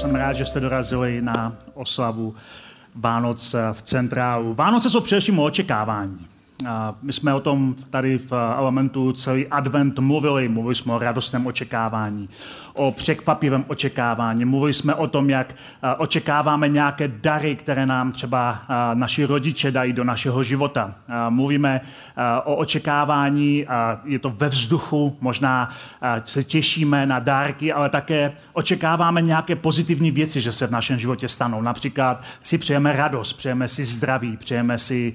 Jsem rád, že jste dorazili na oslavu Vánoc v centrálu. Vánoce jsou především o očekávání. My jsme o tom tady v elementu celý advent mluvili. Mluvili jsme o radostném očekávání, o překvapivém očekávání. Mluvili jsme o tom, jak očekáváme nějaké dary, které nám třeba naši rodiče dají do našeho života. Mluvíme o očekávání, je to ve vzduchu, možná se těšíme na dárky, ale také očekáváme nějaké pozitivní věci, že se v našem životě stanou. Například si přejeme radost, přejeme si zdraví, přejeme si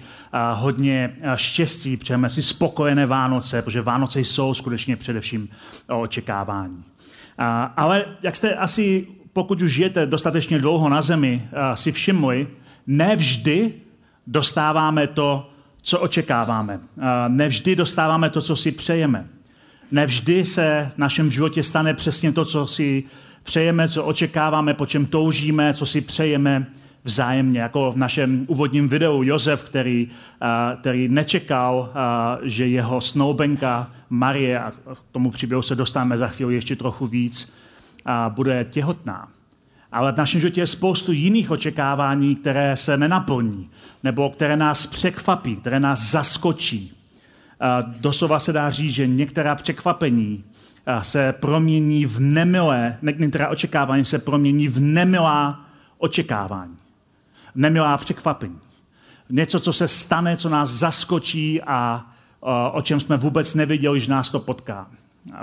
hodně štěstí, přejeme si spokojené Vánoce, protože Vánoce jsou skutečně především o očekávání. Ale jak jste asi, pokud už žijete dostatečně dlouho na zemi, si všimli, nevždy dostáváme to, co očekáváme. Nevždy dostáváme to, co si přejeme. Nevždy se v našem životě stane přesně to, co si přejeme, co očekáváme, po čem toužíme, co si přejeme vzájemně, jako v našem úvodním videu Josef, který, který nečekal, že jeho snoubenka Marie, a k tomu příběhu se dostáváme za chvíli ještě trochu víc, bude těhotná. Ale v našem životě je spoustu jiných očekávání, které se nenaplní, nebo které nás překvapí, které nás zaskočí. Doslova se dá říct, že některá překvapení se promění v nemilé, některá očekávání se promění v nemilá očekávání nemilá překvapení. Něco, co se stane, co nás zaskočí a o čem jsme vůbec nevěděli, že nás to potká.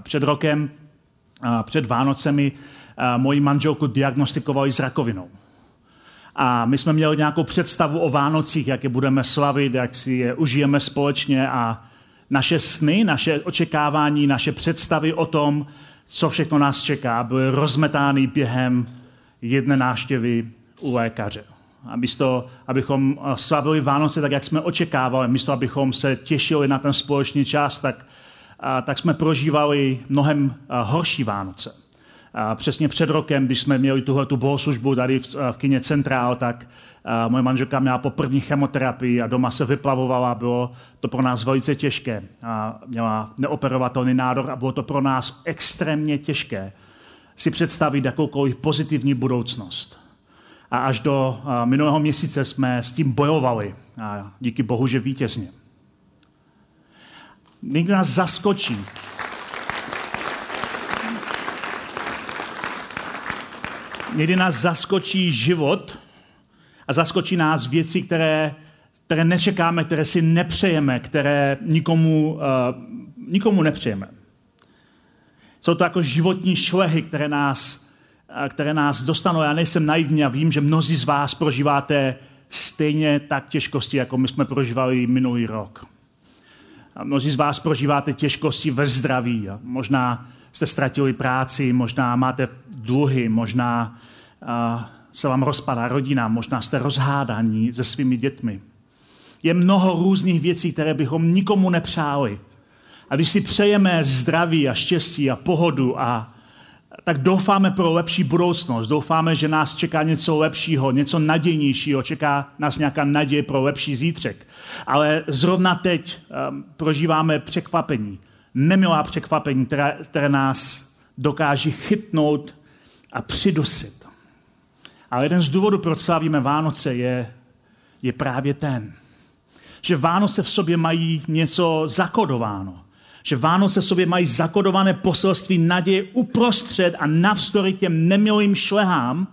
Před rokem, před Vánocemi, moji manželku diagnostikovali s rakovinou. A my jsme měli nějakou představu o Vánocích, jak je budeme slavit, jak si je užijeme společně a naše sny, naše očekávání, naše představy o tom, co všechno nás čeká, byly rozmetány během jedné návštěvy u lékaře. Místo, abychom eh, slavili Vánoce tak, jak jsme očekávali, místo, abychom se těšili na ten společný čas, tak, tak jsme prožívali mnohem eh, horší Vánoce. Přesně před rokem, když jsme měli tuhle tu bohoslužbu tady v, v kině Centrál, tak moje manželka měla po první chemoterapii a doma se vyplavovala. Bylo to pro nás velice těžké. A měla neoperovatelný nádor a bylo to pro nás extrémně těžké si představit jakoukoliv pozitivní budoucnost. A až do minulého měsíce jsme s tím bojovali. A díky bohu, že vítězně. Někdo nás zaskočí. Někdy nás zaskočí život a zaskočí nás věci, které, které nečekáme, které si nepřejeme, které nikomu, uh, nikomu nepřejeme. Jsou to jako životní šlehy, které nás které nás dostanou. Já nejsem naivní a vím, že mnozí z vás prožíváte stejně tak těžkosti, jako my jsme prožívali minulý rok. A mnozí z vás prožíváte těžkosti ve zdraví. Možná jste ztratili práci, možná máte dluhy, možná se vám rozpadá rodina, možná jste rozhádaní se svými dětmi. Je mnoho různých věcí, které bychom nikomu nepřáli. A když si přejeme zdraví a štěstí a pohodu a tak doufáme pro lepší budoucnost. Doufáme, že nás čeká něco lepšího, něco nadějnějšího, čeká nás nějaká naděje pro lepší zítřek. Ale zrovna teď um, prožíváme překvapení, nemilá překvapení, které, které nás dokáží chytnout a přidusit. Ale jeden z důvodů, proč slavíme Vánoce, je, je právě ten, že Vánoce v sobě mají něco zakodováno že Vánoce v sobě mají zakodované poselství naděje uprostřed a navzdory těm nemilým šlehám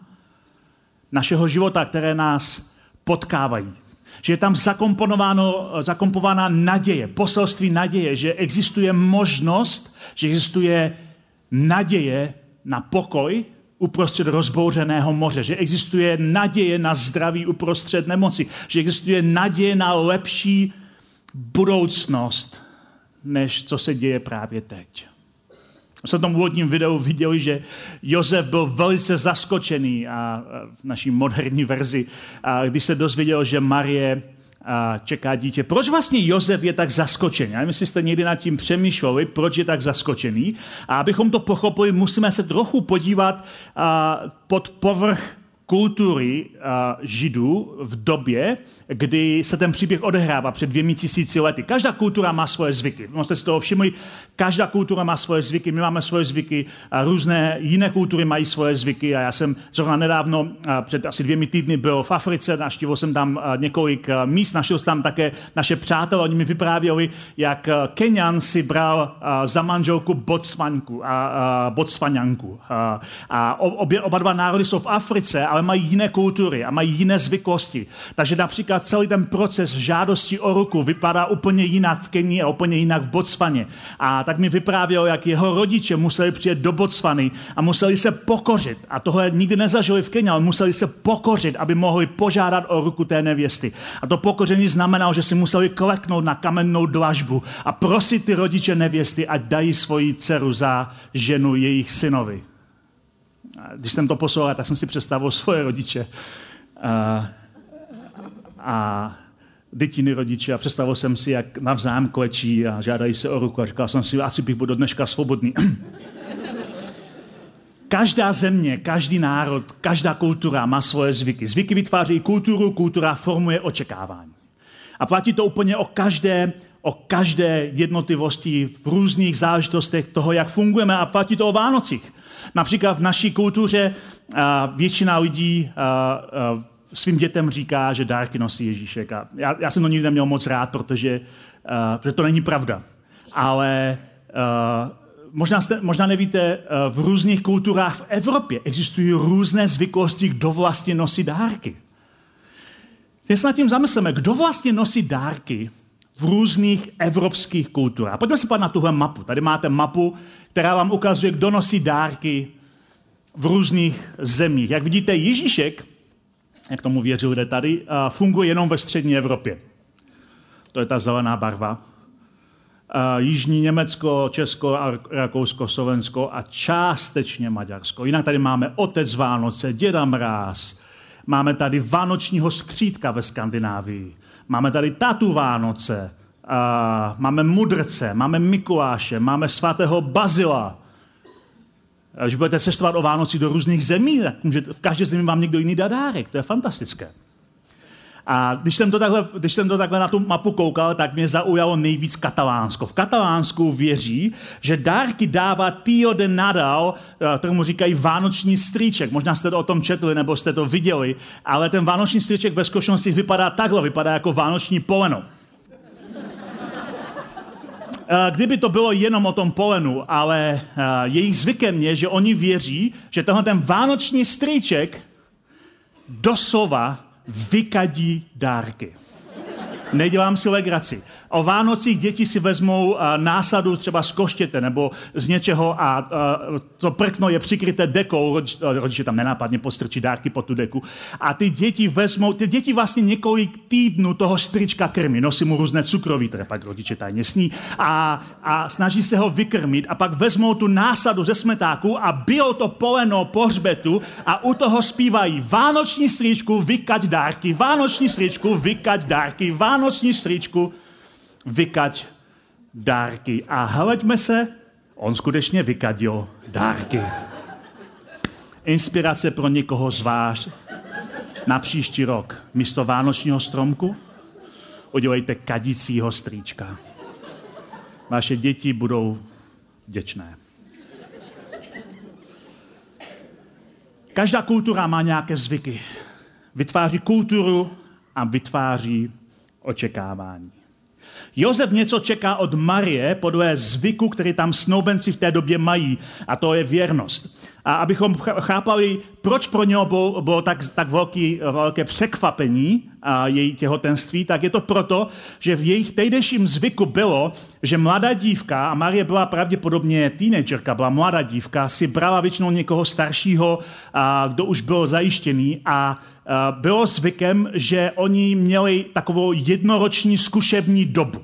našeho života, které nás potkávají. Že je tam zakomponováno, zakomponovaná naděje, poselství naděje, že existuje možnost, že existuje naděje na pokoj uprostřed rozbouřeného moře, že existuje naděje na zdraví uprostřed nemoci, že existuje naděje na lepší budoucnost než co se děje právě teď. jsme v tom úvodním videu viděli, že Josef byl velice zaskočený a v naší moderní verzi, a když se dozvěděl, že Marie čeká dítě. Proč vlastně Josef je tak zaskočený? Já jestli jste někdy nad tím přemýšleli, proč je tak zaskočený. A abychom to pochopili, musíme se trochu podívat pod povrch kultury židů v době, kdy se ten příběh odehrává před dvěmi tisíci lety. Každá kultura má svoje zvyky. Možná si toho všimli, každá kultura má svoje zvyky, my máme svoje zvyky, a různé jiné kultury mají svoje zvyky a já jsem zrovna nedávno, před asi dvěmi týdny byl v Africe, naštívil jsem tam několik míst, našel jsem tam také naše přátelé, oni mi vyprávěli, jak Kenian si bral za manželku Botswanku a. A, a obě, oba dva národy jsou v Africe, ale mají jiné kultury a mají jiné zvyklosti. Takže například celý ten proces žádosti o ruku vypadá úplně jinak v Kenii a úplně jinak v Botswaně. A tak mi vyprávěl, jak jeho rodiče museli přijet do Botswany a museli se pokořit. A tohle nikdy nezažili v Kenii, ale museli se pokořit, aby mohli požádat o ruku té nevěsty. A to pokoření znamenalo, že si museli kleknout na kamennou dlažbu a prosit ty rodiče nevěsty, ať dají svoji dceru za ženu jejich synovi. Když jsem to poslouchal, tak jsem si představil svoje rodiče. A, a dětiny rodiče a představil jsem si, jak navzájem klečí a žádají se o ruku a říkal jsem si, asi bych byl do dneška svobodný. Každá země, každý národ, každá kultura má svoje zvyky. Zvyky vytváří kulturu, kultura formuje očekávání. A platí to úplně o každé, o každé jednotlivosti v různých záležitostech toho, jak fungujeme a platí to o Vánocích. Například v naší kultuře většina lidí svým dětem říká, že dárky nosí Ježíšek. A já, já jsem to nikdy neměl moc rád, protože, protože to není pravda. Ale možná, jste, možná nevíte, v různých kulturách v Evropě existují různé zvyklosti, kdo vlastně nosí dárky. Teď se nad tím zamysleme, kdo vlastně nosí dárky v různých evropských kulturách. Pojďme se podívat na tuhle mapu. Tady máte mapu, která vám ukazuje, kdo nosí dárky v různých zemích. Jak vidíte, Ježíšek jak tomu věří lidé tady, funguje jenom ve střední Evropě. To je ta zelená barva. Jižní Německo, Česko, Rakousko, Slovensko a částečně Maďarsko. Jinak tady máme Otec Vánoce, Děda Mráz, máme tady Vánočního skřítka ve Skandinávii, máme tady Tatu Vánoce, máme Mudrce, máme Mikuláše, máme svatého Bazila, když budete cestovat o Vánoci do různých zemí, tak můžete, v každé zemi vám někdo jiný dá dárek. To je fantastické. A když jsem, to takhle, když jsem to takhle na tu mapu koukal, tak mě zaujalo nejvíc Katalánsko. V Katalánsku věří, že dárky dává Tio de Nadal, eh, kterému říkají vánoční strýček. Možná jste to o tom četli nebo jste to viděli, ale ten vánoční strýček ve zkušenosti vypadá takhle, vypadá jako vánoční poleno. Eh, kdyby to bylo jenom o tom polenu, ale eh, jejich zvykem je, že oni věří, že tenhle ten vánoční strýček doslova vykadí dárky. Nedělám si legraci. O Vánocích děti si vezmou uh, násadu třeba z koštěte nebo z něčeho a uh, to prkno je přikryté dekou, uh, rodiče tam nenápadně postrčí dárky po tu deku. A ty děti vezmou, ty děti vlastně několik týdnů toho strička krmí, nosí mu různé cukroví, které pak rodiče tajně sní a, a snaží se ho vykrmit a pak vezmou tu násadu ze smetáku a bijou to poleno po hřbetu a u toho zpívají Vánoční stričku, vykať dárky, Vánoční stričku, vykať dárky, Vánoční stričku, vykať dárky. A hleďme se, on skutečně vykadil dárky. Inspirace pro někoho z vás na příští rok. Místo vánočního stromku udělejte kadícího strýčka. Vaše děti budou děčné. Každá kultura má nějaké zvyky. Vytváří kulturu a vytváří očekávání. Josef něco čeká od Marie podle zvyku, který tam snoubenci v té době mají, a to je věrnost. A abychom chápali, proč pro něho bylo, bylo tak, tak velký, velké překvapení a její těhotenství, tak je to proto, že v jejich tehdejším zvyku bylo, že mladá dívka, a Marie byla pravděpodobně teenagerka, byla mladá dívka, si brala většinou někoho staršího, a, kdo už byl zajištěný a, a bylo zvykem, že oni měli takovou jednoroční zkušební dobu.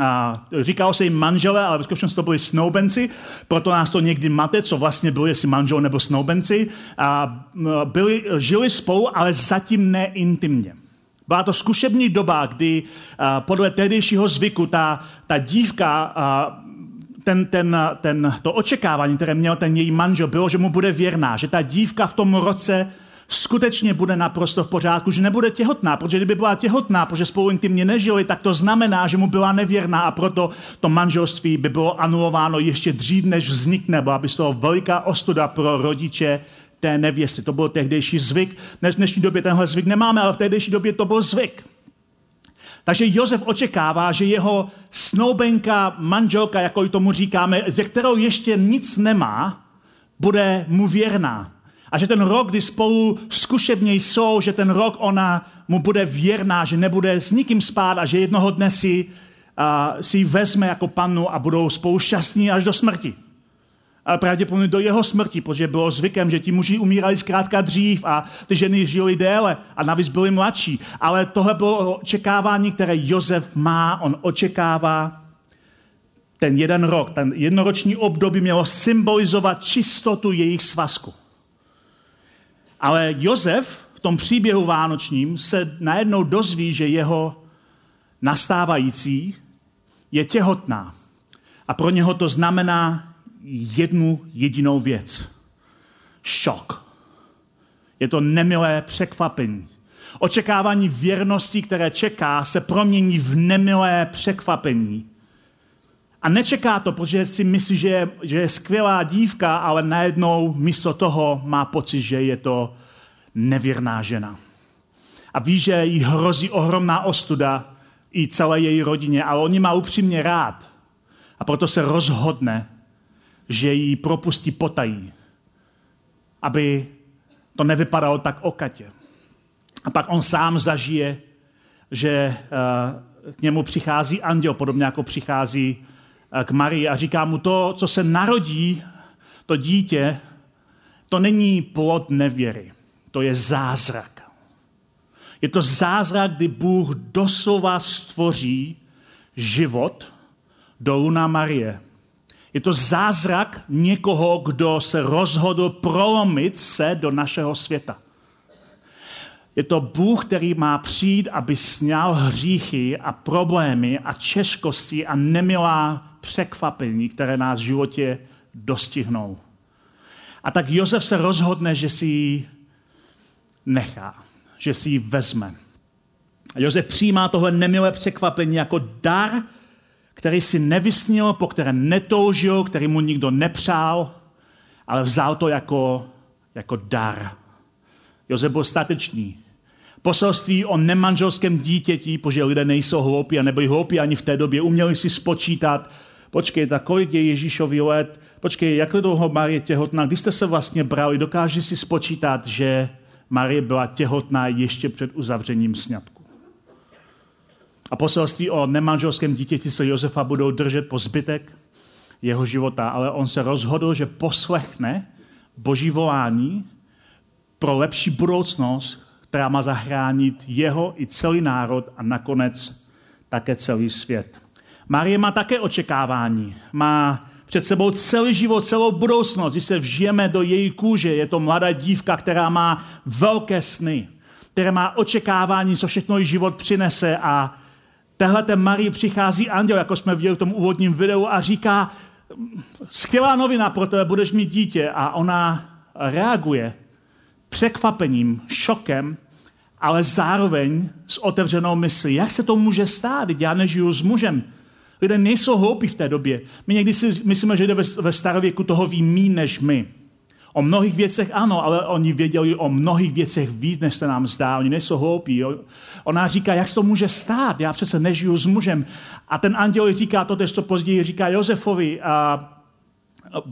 A říkalo se jim manžele, ale v skutečnosti to byli snoubenci, proto nás to někdy mate, co vlastně bylo, jestli manžel nebo snoubenci. A byli, žili spolu, ale zatím neintimně. Byla to zkušební doba, kdy podle tehdejšího zvyku ta, ta dívka, ten, ten, ten, to očekávání, které měl ten její manžel, bylo, že mu bude věrná, že ta dívka v tom roce skutečně bude naprosto v pořádku, že nebude těhotná, protože kdyby byla těhotná, protože spolu intimně nežili, tak to znamená, že mu byla nevěrná a proto to manželství by bylo anulováno ještě dřív, než vznikne, byla by z toho veliká ostuda pro rodiče té nevěsty. To byl tehdejší zvyk. Dnes v dnešní době tenhle zvyk nemáme, ale v tehdejší době to byl zvyk. Takže Josef očekává, že jeho snoubenka, manželka, jako tomu říkáme, ze kterou ještě nic nemá, bude mu věrná. A že ten rok, kdy spolu zkušebně jsou, že ten rok ona mu bude věrná, že nebude s nikým spát a že jednoho dne si, uh, si ji vezme jako pannu a budou spolu šťastní až do smrti. A pravděpodobně do jeho smrti, protože bylo zvykem, že ti muži umírali zkrátka dřív a ty ženy žili déle a navíc byly mladší. Ale tohle bylo očekávání, které Josef má. On očekává ten jeden rok, ten jednoroční období mělo symbolizovat čistotu jejich svazku. Ale Josef v tom příběhu vánočním se najednou dozví, že jeho nastávající je těhotná. A pro něho to znamená jednu jedinou věc. Šok. Je to nemilé překvapení. Očekávání věrnosti, které čeká, se promění v nemilé překvapení. A nečeká to, protože si myslí, že je, že je skvělá dívka, ale najednou místo toho má pocit, že je to nevěrná žena. A ví, že jí hrozí ohromná ostuda i celé její rodině, ale on ji má upřímně rád. A proto se rozhodne, že ji propustí potají, aby to nevypadalo tak okatě. A pak on sám zažije, že eh, k němu přichází anděl, podobně jako přichází k Marii a říká mu to, co se narodí, to dítě, to není plod nevěry. To je zázrak. Je to zázrak, kdy Bůh doslova stvoří život do Luna Marie. Je to zázrak někoho, kdo se rozhodl prolomit se do našeho světa. Je to Bůh, který má přijít, aby sněl hříchy a problémy a těžkosti a nemilá překvapení, které nás v životě dostihnou. A tak Josef se rozhodne, že si ji nechá, že si ji vezme. A Josef přijímá tohle nemilé překvapení jako dar, který si nevysnil, po kterém netoužil, který mu nikdo nepřál, ale vzal to jako, jako dar. Josef byl statečný. Poselství o nemanželském dítěti, protože lidé nejsou hloupí a nebyli hloupí ani v té době, uměli si spočítat, počkej, tak kolik je Ježíšovi let, počkej, jak dlouho Marie těhotná, když jste se vlastně brali, dokáže si spočítat, že Marie byla těhotná ještě před uzavřením sňatku. A poselství o nemanželském dítěti se Josefa budou držet po zbytek jeho života, ale on se rozhodl, že poslechne boží volání pro lepší budoucnost, která má zachránit jeho i celý národ a nakonec také celý svět. Marie má také očekávání. Má před sebou celý život, celou budoucnost. Když se vžijeme do její kůže, je to mladá dívka, která má velké sny, která má očekávání, co všechno její život přinese a tehle Marie přichází anděl, jako jsme viděli v tom úvodním videu a říká, skvělá novina pro tebe, budeš mít dítě. A ona reaguje překvapením, šokem, ale zároveň s otevřenou myslí. Jak se to může stát? Já nežiju s mužem. Lidé nejsou hloupí v té době. My někdy si myslíme, že jde ve, starověku toho ví mí než my. O mnohých věcech ano, ale oni věděli o mnohých věcech víc, než se nám zdá. Oni nejsou hloupí. Ona říká, jak se to může stát? Já přece nežiju s mužem. A ten anděl říká to, to později říká Josefovi, a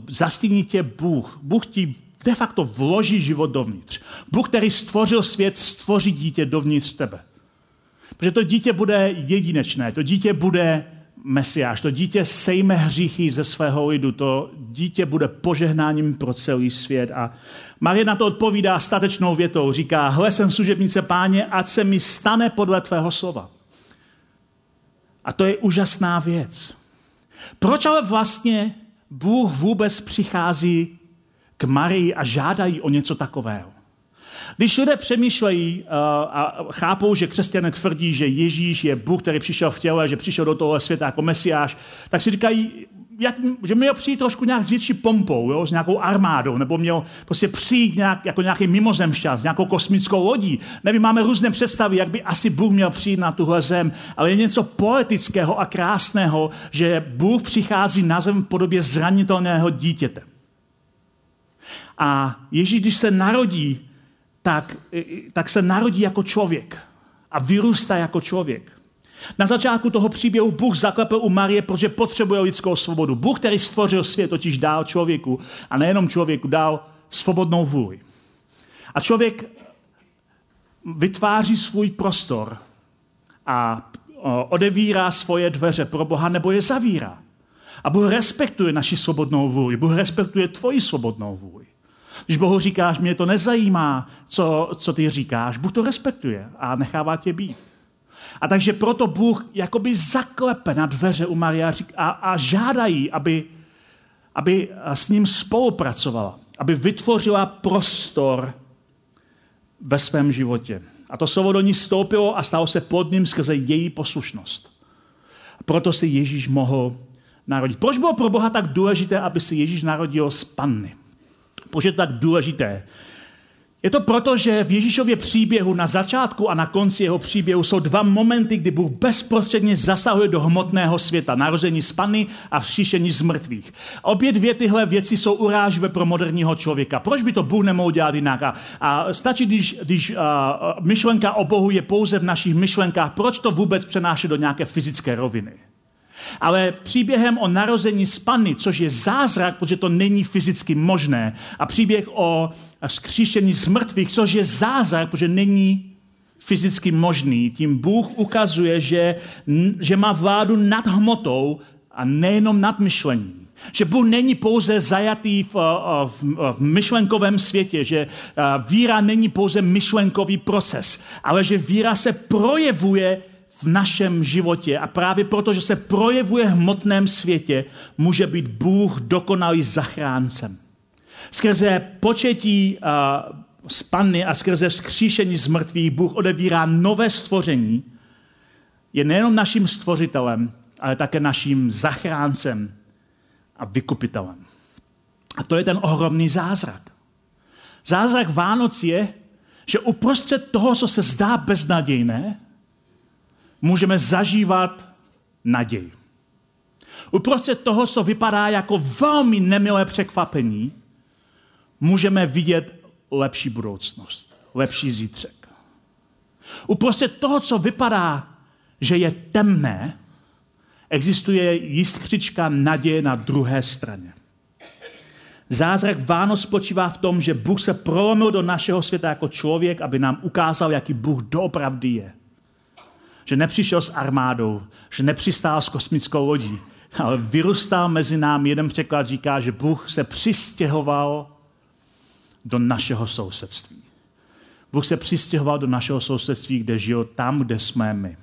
zastíní tě Bůh. Bůh ti de facto vloží život dovnitř. Bůh, který stvořil svět, stvoří dítě dovnitř tebe. Protože to dítě bude jedinečné, to dítě bude Mesiáš. To dítě sejme hříchy ze svého lidu. To dítě bude požehnáním pro celý svět. A Marie na to odpovídá statečnou větou. Říká, hle jsem služebnice páně, ať se mi stane podle tvého slova. A to je úžasná věc. Proč ale vlastně Bůh vůbec přichází k Marii a žádají o něco takového? Když lidé přemýšlejí uh, a chápou, že křesťané tvrdí, že Ježíš je Bůh, který přišel v těle, že přišel do toho světa jako mesiáš, tak si říkají, jak, že měl přijít trošku nějak s větší pompou, jo, s nějakou armádou, nebo měl prostě přijít nějak, jako nějaký mimozemšťan, s nějakou kosmickou lodí. Nevím, máme různé představy, jak by asi Bůh měl přijít na tuhle zem, ale je něco poetického a krásného, že Bůh přichází na zem v podobě zranitelného dítěte. A Ježíš, když se narodí, tak, tak se narodí jako člověk a vyrůstá jako člověk. Na začátku toho příběhu Bůh zaklepl u Marie, protože potřebuje lidskou svobodu. Bůh, který stvořil svět, totiž dal člověku, a nejenom člověku, dal svobodnou vůli. A člověk vytváří svůj prostor a odevírá svoje dveře pro Boha nebo je zavírá. A Bůh respektuje naši svobodnou vůli. Bůh respektuje tvoji svobodnou vůli. Když Bohu říkáš, mě to nezajímá, co, co ty říkáš, Bůh to respektuje a nechává tě být. A takže proto Bůh jakoby zaklepe na dveře u Maria a, a žádají, aby, aby s ním spolupracovala, aby vytvořila prostor ve svém životě. A to slovo do ní stoupilo a stalo se plodným skrze její poslušnost. Proto si Ježíš mohl narodit. Proč bylo pro Boha tak důležité, aby se Ježíš narodil z panny? Proč je to tak důležité? Je to proto, že v Ježíšově příběhu na začátku a na konci jeho příběhu jsou dva momenty, kdy Bůh bezprostředně zasahuje do hmotného světa. Narození z Panny a vzkříšení z mrtvých. Obě dvě tyhle věci jsou urážlivé pro moderního člověka. Proč by to Bůh nemohl dělat jinak? A, a stačí, když, když a, myšlenka o Bohu je pouze v našich myšlenkách, proč to vůbec přenášet do nějaké fyzické roviny? Ale příběhem o narození z Panny, což je zázrak, protože to není fyzicky možné, a příběh o vzkříšení z mrtvých, což je zázrak, protože není fyzicky možný. Tím Bůh ukazuje, že, že má vládu nad hmotou a nejenom nad myšlením. Že Bůh není pouze zajatý v, v, v myšlenkovém světě, že víra není pouze myšlenkový proces, ale že víra se projevuje v našem životě a právě proto, že se projevuje v hmotném světě, může být Bůh dokonalý zachráncem. Skrze početí uh, z a skrze vzkříšení z mrtvých Bůh odevírá nové stvoření. Je nejenom naším stvořitelem, ale také naším zachráncem a vykupitelem. A to je ten ohromný zázrak. Zázrak Vánoc je, že uprostřed toho, co se zdá beznadějné, můžeme zažívat naději. Uprostřed toho, co vypadá jako velmi nemilé překvapení, můžeme vidět lepší budoucnost, lepší zítřek. Uprostřed toho, co vypadá, že je temné, existuje jiskřička naděje na druhé straně. Zázrak Vánoc spočívá v tom, že Bůh se prolomil do našeho světa jako člověk, aby nám ukázal, jaký Bůh doopravdy je. Že nepřišel s armádou, že nepřistál s kosmickou lodí, ale vyrůstal mezi námi. Jeden překlad říká, že Bůh se přistěhoval do našeho sousedství. Bůh se přistěhoval do našeho sousedství, kde žil tam, kde jsme my.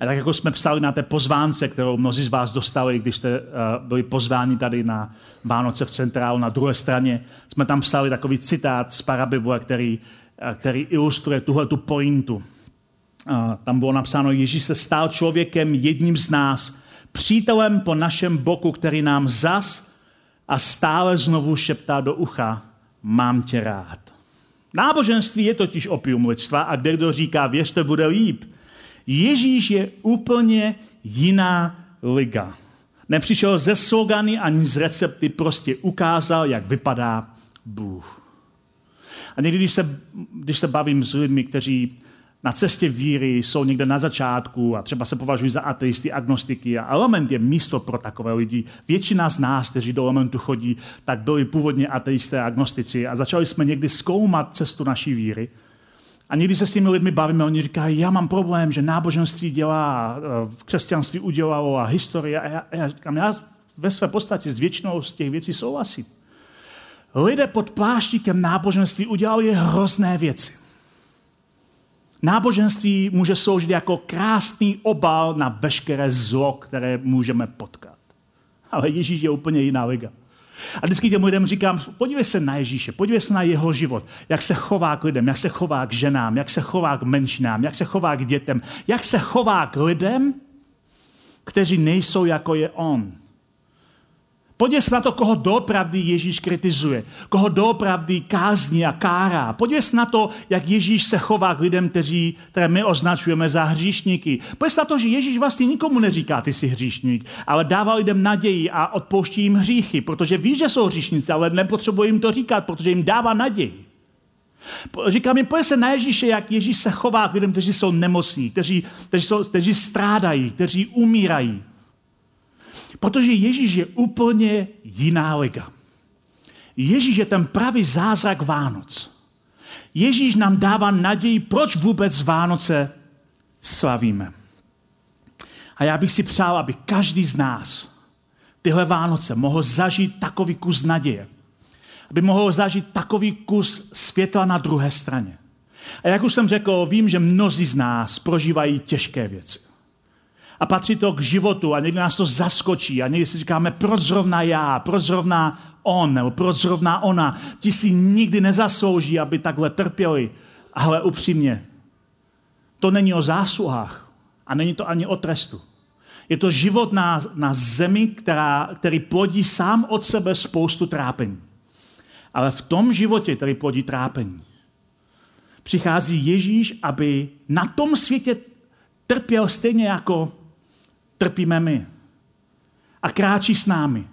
A tak jako jsme psali na té pozvánce, kterou mnozí z vás dostali, když jste uh, byli pozváni tady na Vánoce v centrálu na druhé straně, jsme tam psali takový citát z Parabibule, který, uh, který ilustruje tuhle tu pointu. Tam bylo napsáno, Ježíš se stal člověkem jedním z nás, přítelem po našem boku, který nám zas a stále znovu šeptá do ucha, mám tě rád. Náboženství je totiž opium lidstva a kde kdo říká, věřte, bude líp. Ježíš je úplně jiná liga. Nepřišel ze slogany ani z recepty, prostě ukázal, jak vypadá Bůh. A někdy, když se, když se bavím s lidmi, kteří na cestě víry jsou někde na začátku a třeba se považují za ateisty, agnostiky a element je místo pro takové lidi. Většina z nás, kteří do elementu chodí, tak byli původně ateisté a agnostici a začali jsme někdy zkoumat cestu naší víry. A někdy se s těmi lidmi bavíme, oni říkají, já mám problém, že náboženství dělá, v křesťanství udělalo a historie. A já, já říkám, já ve své podstatě s většinou z těch věcí souhlasím. Lidé pod pláštíkem náboženství udělali hrozné věci. Náboženství může sloužit jako krásný obal na veškeré zlo, které můžeme potkat. Ale Ježíš je úplně jiná liga. A vždycky těm lidem říkám, podívej se na Ježíše, podívej se na jeho život, jak se chová k lidem, jak se chová k ženám, jak se chová k menšinám, jak se chová k dětem, jak se chová k lidem, kteří nejsou jako je on. Podívej se na to, koho doopravdy Ježíš kritizuje, koho doopravdy kázní a kárá. Podívej se na to, jak Ježíš se chová k lidem, kteří, které my označujeme za hříšníky. Podívej se na to, že Ježíš vlastně nikomu neříká, ty jsi hříšník, ale dává lidem naději a odpouští jim hříchy, protože ví, že jsou hříšníci, ale nepotřebuje jim to říkat, protože jim dává naději. Říkám jim, podívej se na Ježíše, jak Ježíš se chová k lidem, kteří jsou nemocní, kteří, kteří, jsou, kteří strádají, kteří umírají. Protože Ježíš je úplně jiná liga. Ježíš je ten pravý zázrak Vánoc. Ježíš nám dává naději, proč vůbec Vánoce slavíme. A já bych si přál, aby každý z nás tyhle Vánoce mohl zažít takový kus naděje. Aby mohl zažít takový kus světla na druhé straně. A jak už jsem řekl, vím, že mnozí z nás prožívají těžké věci. A patří to k životu a někdy nás to zaskočí a někdy si říkáme, proč zrovna já, proč zrovna on, nebo proč zrovna ona. Ti si nikdy nezaslouží, aby takhle trpěli. Ale upřímně, to není o zásluhách a není to ani o trestu. Je to život na, na zemi, která, který plodí sám od sebe spoustu trápení. Ale v tom životě, který plodí trápení, přichází Ježíš, aby na tom světě trpěl stejně jako trpíme my. A kráčí s námi.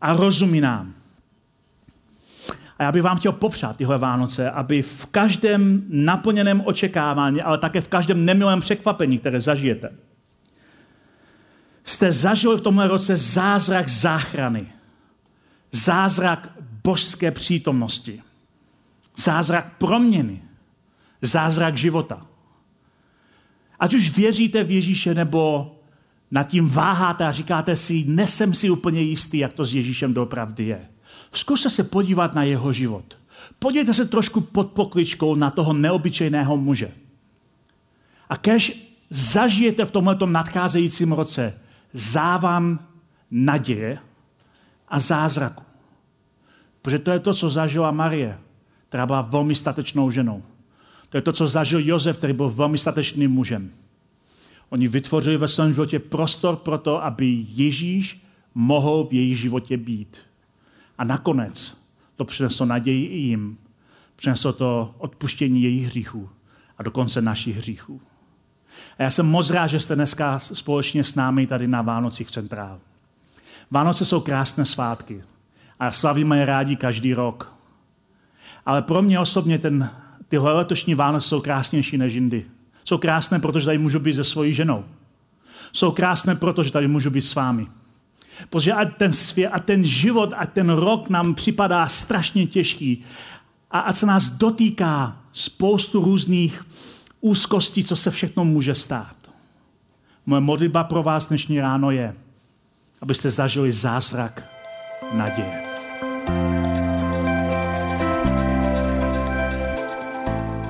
A rozumí nám. A já bych vám chtěl popřát tyhle Vánoce, aby v každém naplněném očekávání, ale také v každém nemilém překvapení, které zažijete, jste zažili v tomhle roce zázrak záchrany. Zázrak božské přítomnosti. Zázrak proměny. Zázrak života. Ať už věříte v Ježíše nebo nad tím váháte a říkáte si, nesem si úplně jistý, jak to s Ježíšem dopravdy je. Zkuste se podívat na jeho život. Podívejte se trošku pod pokličkou na toho neobyčejného muže. A kež zažijete v tomto nadcházejícím roce závam naděje a zázraku. Protože to je to, co zažila Marie, která byla velmi statečnou ženou. To je to, co zažil Josef, který byl velmi statečným mužem. Oni vytvořili ve svém životě prostor pro to, aby Ježíš mohl v jejich životě být. A nakonec to přineslo naději i jim. Přineslo to odpuštění jejich hříchů a dokonce našich hříchů. A já jsem moc rád, že jste dneska společně s námi tady na Vánocích v Centrálu. Vánoce jsou krásné svátky a slavíme je rádi každý rok. Ale pro mě osobně ten, tyhle letošní Vánoce jsou krásnější než jindy. Jsou krásné, protože tady můžu být se svojí ženou. Jsou krásné, protože tady můžu být s vámi. Protože ať ten svět, a ten život, a ten rok nám připadá strašně těžký a ať se nás dotýká spoustu různých úzkostí, co se všechno může stát. Moje modlitba pro vás dnešní ráno je, abyste zažili zázrak naděje.